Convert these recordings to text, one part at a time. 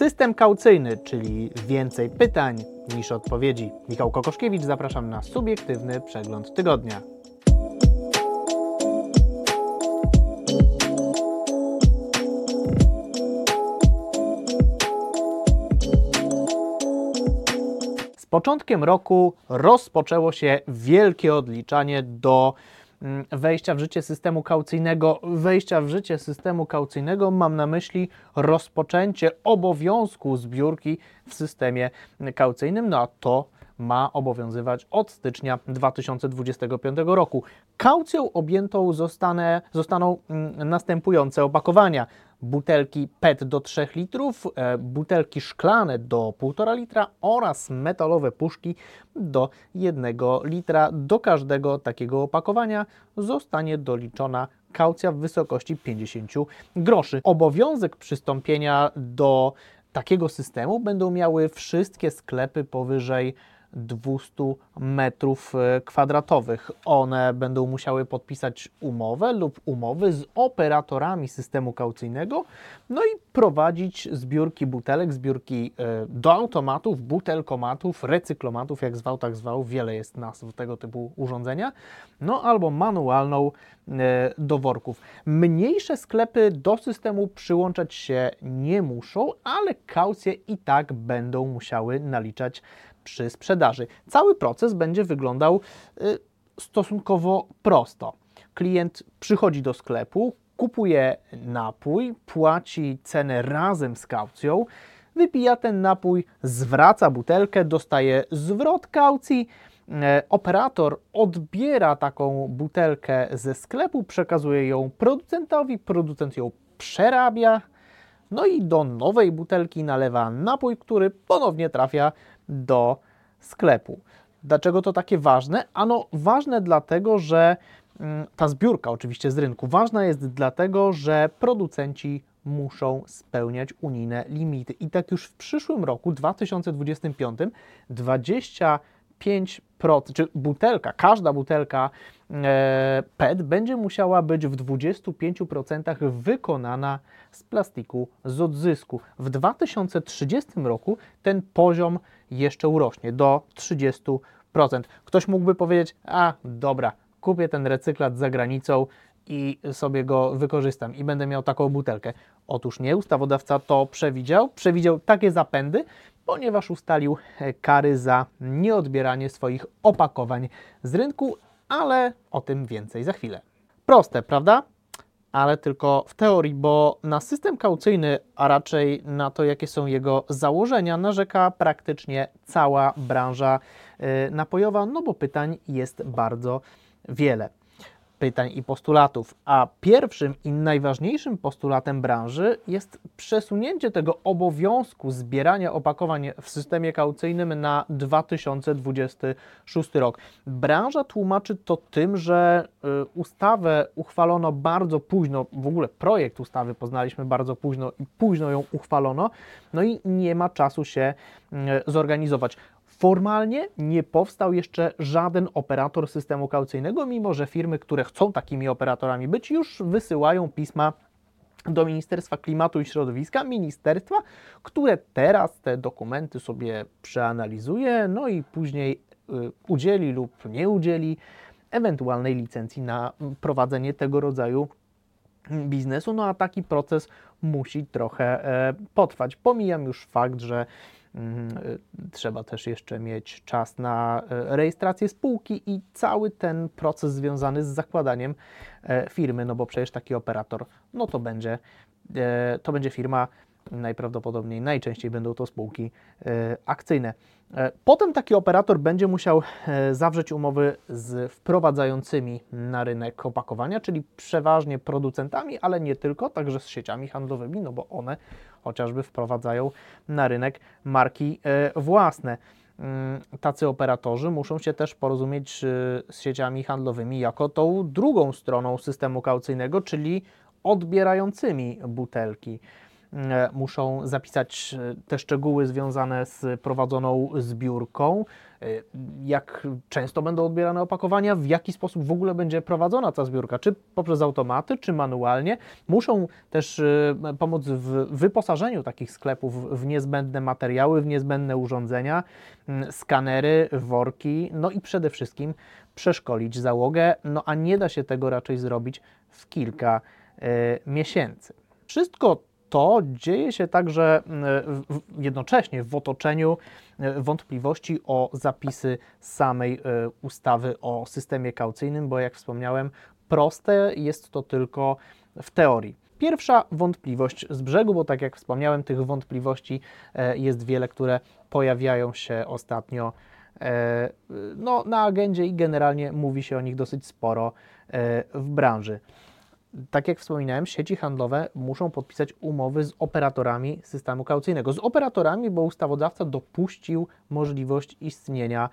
System kaucyjny, czyli więcej pytań niż odpowiedzi. Michał Kokoszkiewicz, zapraszam na subiektywny przegląd tygodnia. Z początkiem roku rozpoczęło się wielkie odliczanie do wejścia w życie systemu kaucyjnego. Wejścia w życie systemu kaucyjnego mam na myśli rozpoczęcie obowiązku zbiórki w systemie kaucyjnym, no a to ma obowiązywać od stycznia 2025 roku. Kaucją objętą zostanie, zostaną mm, następujące opakowania. Butelki PET do 3 litrów, e, butelki szklane do 1,5 litra oraz metalowe puszki do 1 litra. Do każdego takiego opakowania zostanie doliczona kaucja w wysokości 50 groszy. Obowiązek przystąpienia do takiego systemu będą miały wszystkie sklepy powyżej 200 metrów e, kwadratowych. One będą musiały podpisać umowę lub umowy z operatorami systemu kaucyjnego, no i prowadzić zbiórki butelek, zbiórki e, do automatów, butelkomatów, recyklomatów, jak zwał, tak zwał, wiele jest nazw tego typu urządzenia, no albo manualną e, do worków. Mniejsze sklepy do systemu przyłączać się nie muszą, ale kaucje i tak będą musiały naliczać przy sprzedaży. Cały proces będzie wyglądał y, stosunkowo prosto. Klient przychodzi do sklepu, kupuje napój, płaci cenę razem z kaucją, wypija ten napój, zwraca butelkę, dostaje zwrot kaucji. E, operator odbiera taką butelkę ze sklepu, przekazuje ją producentowi, producent ją przerabia, no i do nowej butelki nalewa napój, który ponownie trafia do sklepu. Dlaczego to takie ważne? Ano ważne dlatego, że mm, ta zbiórka oczywiście z rynku ważna jest dlatego, że producenci muszą spełniać unijne limity. I tak już w przyszłym roku, 2025, 25 czy butelka, każda butelka e, PET będzie musiała być w 25% wykonana z plastiku z odzysku. W 2030 roku ten poziom jeszcze urośnie do 30%. Ktoś mógłby powiedzieć, a dobra, kupię ten recyklat za granicą i sobie go wykorzystam i będę miał taką butelkę. Otóż nie, ustawodawca to przewidział, przewidział takie zapędy, ponieważ ustalił e, kary za nieodbieranie swoich opakowań z rynku, ale o tym więcej za chwilę. Proste, prawda? Ale tylko w teorii, bo na system kaucyjny, a raczej na to, jakie są jego założenia, narzeka praktycznie cała branża e, napojowa, no bo pytań jest bardzo wiele pytań i postulatów, a pierwszym i najważniejszym postulatem branży jest przesunięcie tego obowiązku zbierania opakowań w systemie kaucyjnym na 2026 rok. Branża tłumaczy to tym, że y, ustawę uchwalono bardzo późno, w ogóle projekt ustawy poznaliśmy bardzo późno i późno ją uchwalono, no i nie ma czasu się y, zorganizować. Formalnie nie powstał jeszcze żaden operator systemu kaucyjnego, mimo że firmy, które chcą takimi operatorami być, już wysyłają pisma do Ministerstwa Klimatu i Środowiska, ministerstwa, które teraz te dokumenty sobie przeanalizuje, no i później y, udzieli lub nie udzieli ewentualnej licencji na prowadzenie tego rodzaju biznesu. No a taki proces musi trochę e, potrwać. Pomijam już fakt, że trzeba też jeszcze mieć czas na y, rejestrację spółki i cały ten proces związany z zakładaniem e, firmy, no bo przecież taki operator, no to będzie, e, to będzie firma najprawdopodobniej najczęściej będą to spółki e, akcyjne. E, potem taki operator będzie musiał e, zawrzeć umowy z wprowadzającymi na rynek opakowania, czyli przeważnie producentami, ale nie tylko, także z sieciami handlowymi, no bo one chociażby wprowadzają na rynek marki własne. Mm, tacy operatorzy muszą się też porozumieć z sieciami handlowymi jako tą drugą stroną systemu kaucyjnego, czyli odbierającymi butelki. E, muszą zapisać e, te szczegóły związane z prowadzoną zbiórką, e, jak często będą odbierane opakowania, w jaki sposób w ogóle będzie prowadzona ta zbiórka, czy poprzez automaty, czy manualnie. Muszą też pomóc w wyposażeniu takich sklepów w niezbędne materiały, w niezbędne urządzenia, skanery, worki, no i przede wszystkim przeszkolić załogę, no a nie da się tego raczej zrobić w kilka miesięcy. Wszystko to dzieje się także jednocześnie w otoczeniu e, wątpliwości o zapisy samej e, ustawy o systemie kaucyjnym, bo jak wspomniałem, proste jest to tylko w teorii. Pierwsza wątpliwość z brzegu, bo tak jak wspomniałem, tych wątpliwości e, jest wiele, które pojawiają się ostatnio no, na agendzie i generalnie mówi się o nich dosyć sporo w branży tak jak wspominałem, sieci handlowe muszą podpisać umowy z operatorami systemu kaucyjnego. Z operatorami, bo ustawodawca dopuścił możliwość istnienia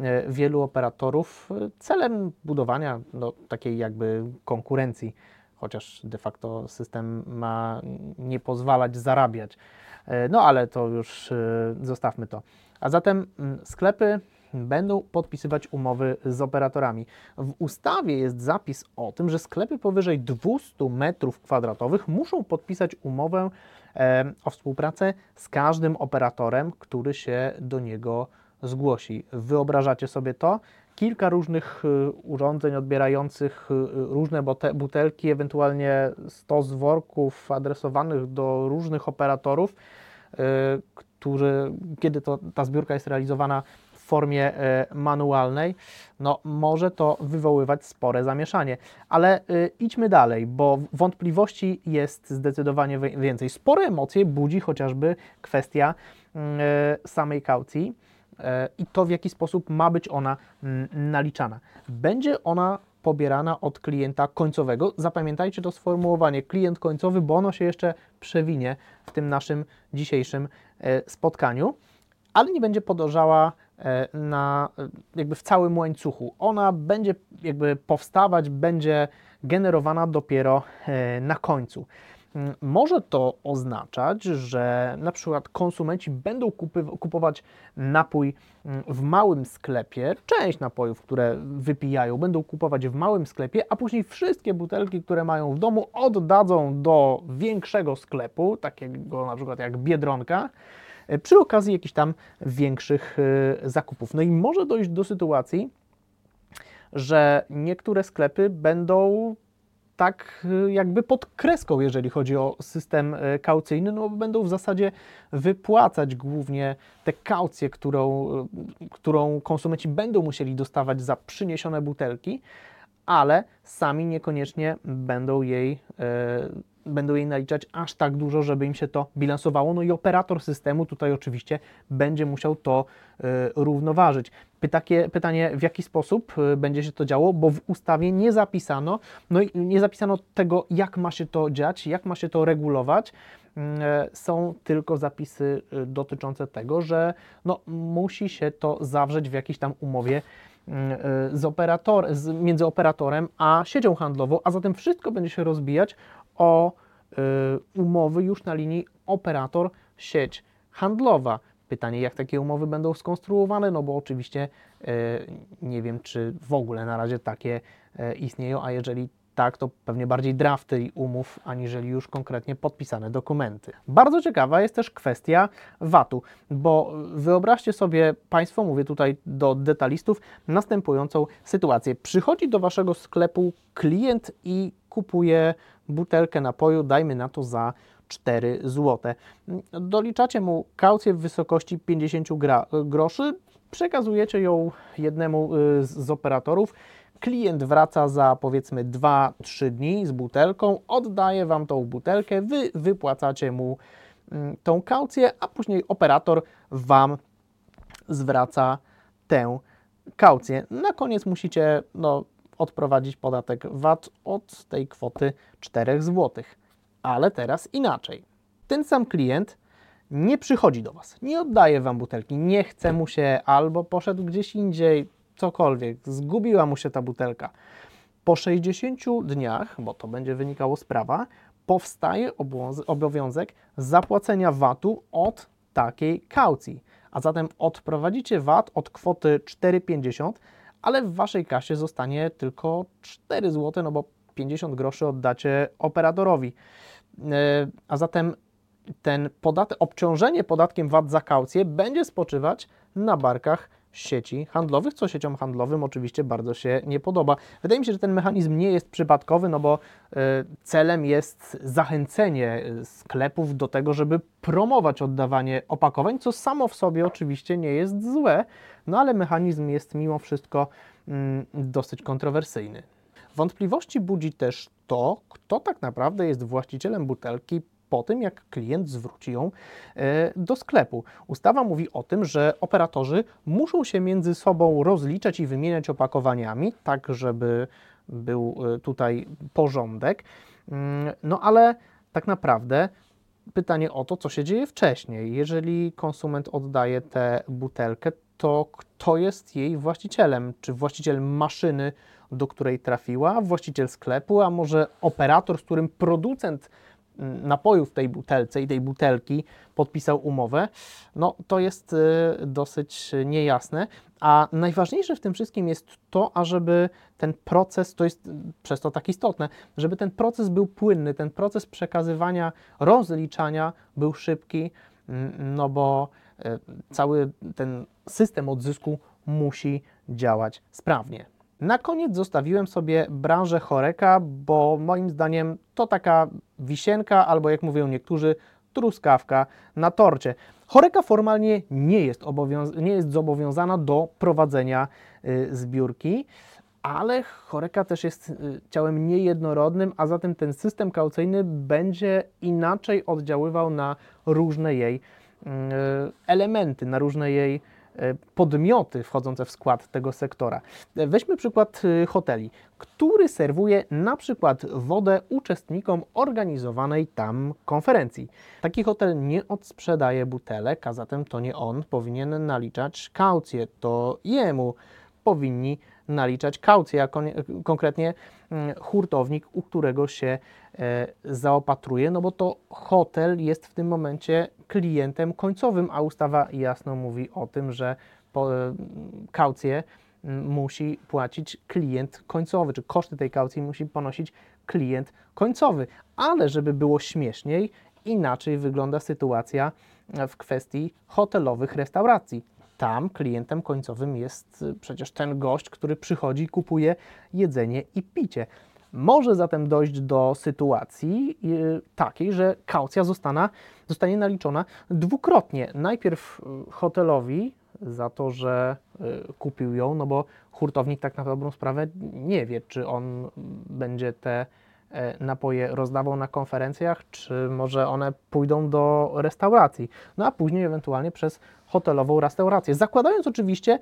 e, wielu operatorów e, celem budowania no, takiej jakby konkurencji, chociaż de facto system ma nie pozwalać zarabiać. E, no ale to już zostawmy to. A zatem mm, sklepy będą podpisywać umowy z operatorami. W ustawie jest zapis o tym, że sklepy powyżej 200 m2 muszą podpisać umowę e, o współpracę z każdym operatorem, który się do niego zgłosi. Wyobrażacie sobie to? Kilka różnych e, urządzeń odbierających e, różne butelki, ewentualnie 100 worków adresowanych do różnych operatorów, którzy, kiedy to, ta zbiórka jest realizowana formie e, manualnej, no może to wywoływać spore zamieszanie. Ale e, idźmy dalej, bo wątpliwości jest zdecydowanie więcej. Spore emocje budzi chociażby kwestia mm, e, samej kaucji i to, w jaki sposób ma być ona mm, naliczana. Będzie ona pobierana od klienta końcowego. Zapamiętajcie to sformułowanie klient końcowy, bo ono się jeszcze przewinie w tym naszym dzisiejszym spotkaniu, ale nie będzie podążała na, jakby w całym łańcuchu. Ona będzie jakby powstawać, będzie generowana dopiero e, na końcu. Mm, może to oznaczać, że na przykład konsumenci będą kupować napój mm, w małym sklepie, część napojów, które wypijają, będą kupować w małym sklepie, a później wszystkie butelki, które mają w domu, oddadzą do większego sklepu, takiego na przykład jak Biedronka, E, przy okazji jakichś tam większych e, zakupów. No i może dojść do sytuacji, że niektóre sklepy będą tak e, jakby pod kreską, jeżeli chodzi o system kaucyjny, no będą w zasadzie wypłacać głównie tę kaucję, którą, którą konsumenci będą musieli dostawać za przyniesione butelki, ale sami niekoniecznie będą jej będą jej naliczać aż tak dużo, żeby im się to bilansowało. No i operator systemu tutaj oczywiście będzie musiał to y, równoważyć. Pytakie, pytanie, w jaki sposób y, będzie się to działo, bo w ustawie nie zapisano, no i nie zapisano tego, jak ma się to dziać, jak ma się to regulować. Y, są tylko zapisy dotyczące tego, że no, musi się to zawrzeć w jakiejś tam umowie z operator, z, między operatorem a siecią handlową, a zatem wszystko będzie się rozbijać o y, umowy już na linii operator-sieć handlowa. Pytanie, jak takie umowy będą skonstruowane, no bo oczywiście y, nie wiem, czy w ogóle na razie takie y, istnieją, a jeżeli tak, to pewnie bardziej drafty umów, aniżeli już konkretnie podpisane dokumenty. Bardzo ciekawa jest też kwestia VAT-u, bo wyobraźcie sobie Państwo, mówię tutaj do detalistów, następującą sytuację. Przychodzi do Waszego sklepu klient i kupuje butelkę napoju, dajmy na to za 4 zł. Doliczacie mu kaucję w wysokości 50 groszy, przekazujecie ją jednemu y, z operatorów. Klient wraca za powiedzmy 2-3 dni z butelką, oddaje Wam tą butelkę, Wy wypłacacie mu mm, tą kaucję, a później operator Wam zwraca tę kaucję. Na koniec musicie no, odprowadzić podatek VAT od tej kwoty 4 zł. Ale teraz inaczej. Ten sam klient nie przychodzi do Was, nie oddaje Wam butelki, nie chce mu się albo poszedł gdzieś indziej, cokolwiek, zgubiła mu się ta butelka. Po 60 dniach, bo to będzie wynikało z prawa, powstaje obowiązek zapłacenia VAT-u od takiej kaucji. A zatem odprowadzicie VAT od kwoty 4,50, ale w waszej kasie zostanie tylko 4 zł, no bo 50 groszy oddacie operatorowi. E, a zatem ten podatek, obciążenie podatkiem VAT za kaucję będzie spoczywać na barkach sieci handlowych, co sieciom handlowym oczywiście bardzo się nie podoba. Wydaje mi się, że ten mechanizm nie jest przypadkowy, no bo y, celem jest zachęcenie sklepów do tego, żeby promować oddawanie opakowań, co samo w sobie oczywiście nie jest złe, no ale mechanizm jest mimo wszystko y, dosyć kontrowersyjny. Wątpliwości budzi też to, kto tak naprawdę jest właścicielem butelki po tym, jak klient zwróci ją e, do sklepu. Ustawa mówi o tym, że operatorzy muszą się między sobą rozliczać i wymieniać opakowaniami, tak żeby był e, tutaj porządek. Mm, no ale tak naprawdę pytanie o to, co się dzieje wcześniej. Jeżeli konsument oddaje tę butelkę, to kto jest jej właścicielem? Czy właściciel maszyny, do której trafiła, właściciel sklepu, a może operator, z którym producent napojów w tej butelce i tej butelki podpisał umowę, no to jest y, dosyć niejasne. A najważniejsze w tym wszystkim jest to, ażeby ten proces, to jest przez to tak istotne, żeby ten proces był płynny, ten proces przekazywania, rozliczania był szybki, no bo y, cały ten system odzysku musi działać sprawnie. Na koniec zostawiłem sobie branżę choreka, bo moim zdaniem to taka wisienka, albo jak mówią niektórzy, truskawka na torcie. Choreka formalnie nie jest, nie jest zobowiązana do prowadzenia y, zbiórki, ale choreka też jest y, ciałem niejednorodnym, a zatem ten system kaucyjny będzie inaczej oddziaływał na różne jej y, elementy, na różne jej podmioty wchodzące w skład tego sektora. Weźmy przykład e, hoteli, który serwuje na przykład wodę uczestnikom organizowanej tam konferencji. Taki hotel nie odsprzedaje butelek, a zatem to nie on powinien naliczać kaucję, to jemu powinni naliczać kaucję, a konkretnie mm, hurtownik, u którego się e, zaopatruje, no bo to hotel jest w tym momencie klientem końcowym, a ustawa jasno mówi o tym, że e, kaucję musi płacić klient końcowy, czy koszty tej kaucji musi ponosić klient końcowy. Ale żeby było śmieszniej, inaczej wygląda sytuacja w kwestii hotelowych restauracji tam klientem końcowym jest y, przecież ten gość, który przychodzi i kupuje jedzenie i picie. Może zatem dojść do sytuacji y, takiej, że kaucja zostana, zostanie naliczona dwukrotnie. Najpierw y, hotelowi za to, że kupił ją, no bo hurtownik tak na dobrą sprawę nie wie, czy on będzie te napoje rozdawał na konferencjach, czy może one pójdą do restauracji. No a później ewentualnie przez hotelową restaurację. Zakładając oczywiście,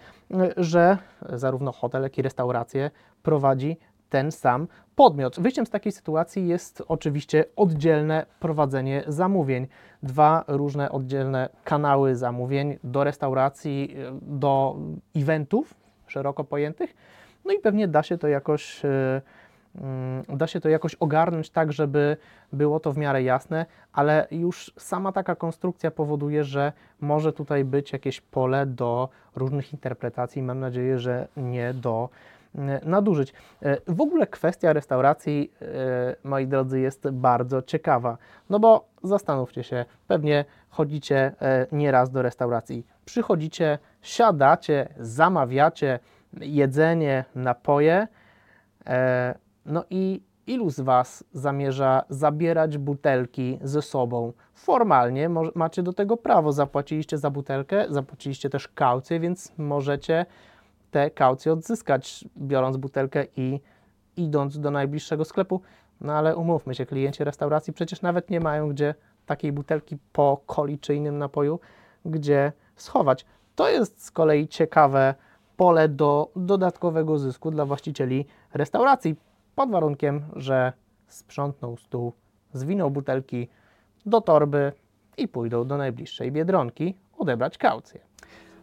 że zarówno hotel, jak i restaurację prowadzi ten sam podmiot. Wyjściem z takiej sytuacji jest oczywiście oddzielne prowadzenie zamówień. Dwa różne oddzielne kanały zamówień do restauracji, do eventów szeroko pojętych. No i pewnie da się to jakoś e, Mm, da się to jakoś ogarnąć tak, żeby było to w miarę jasne, ale już sama taka konstrukcja powoduje, że może tutaj być jakieś pole do różnych interpretacji. Mam nadzieję, że nie do mm, nadużyć. E, w ogóle kwestia restauracji, e, moi drodzy, jest bardzo ciekawa, no bo zastanówcie się, pewnie chodzicie e, nieraz do restauracji, przychodzicie, siadacie, zamawiacie jedzenie, napoje, no i ilu z Was zamierza zabierać butelki ze sobą? Formalnie macie do tego prawo. Zapłaciliście za butelkę, zapłaciliście też kaucję, więc możecie te kaucje odzyskać, biorąc butelkę i idąc do najbliższego sklepu. No ale umówmy się, klienci restauracji przecież nawet nie mają gdzie takiej butelki po coli czy innym napoju, gdzie schować. To jest z kolei ciekawe pole do dodatkowego zysku dla właścicieli restauracji pod warunkiem, że sprzątną stół, zwinął butelki do torby i pójdą do najbliższej biedronki odebrać kaucję.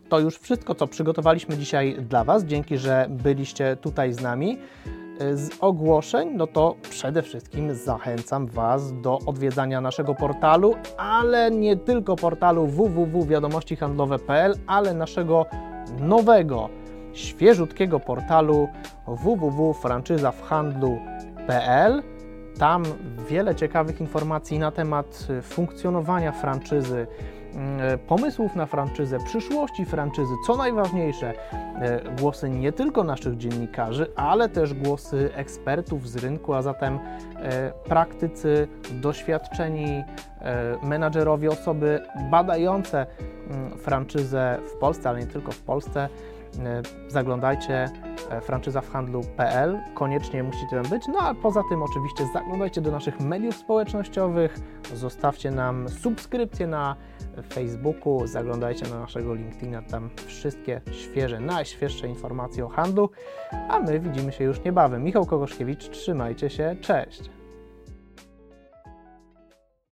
To już wszystko, co przygotowaliśmy dzisiaj dla Was. Dzięki, że byliście tutaj z nami. z ogłoszeń, no to przede wszystkim zachęcam Was do odwiedzania naszego portalu, ale nie tylko portalu www.wiadomościhandlowe.pl, ale naszego nowego, świeżutkiego portalu www.franczyzawhandlu.pl. Tam wiele ciekawych informacji na temat funkcjonowania franczyzy, mm, pomysłów na franczyzę, przyszłości franczyzy, co najważniejsze, e, głosy nie tylko naszych dziennikarzy, ale też głosy ekspertów z rynku, a zatem e, praktycy, doświadczeni e, menadżerowie, osoby badające mm, franczyzę w Polsce, ale nie tylko w Polsce. Zaglądajcie franczyza w handlu.pl, koniecznie musicie tam być. No a poza tym oczywiście zaglądajcie do naszych mediów społecznościowych, zostawcie nam subskrypcję na Facebooku, zaglądajcie na naszego LinkedIna, tam wszystkie świeże, najświeższe informacje o handlu, a my widzimy się już niebawem. Michał Kogoszkiewicz, trzymajcie się, cześć!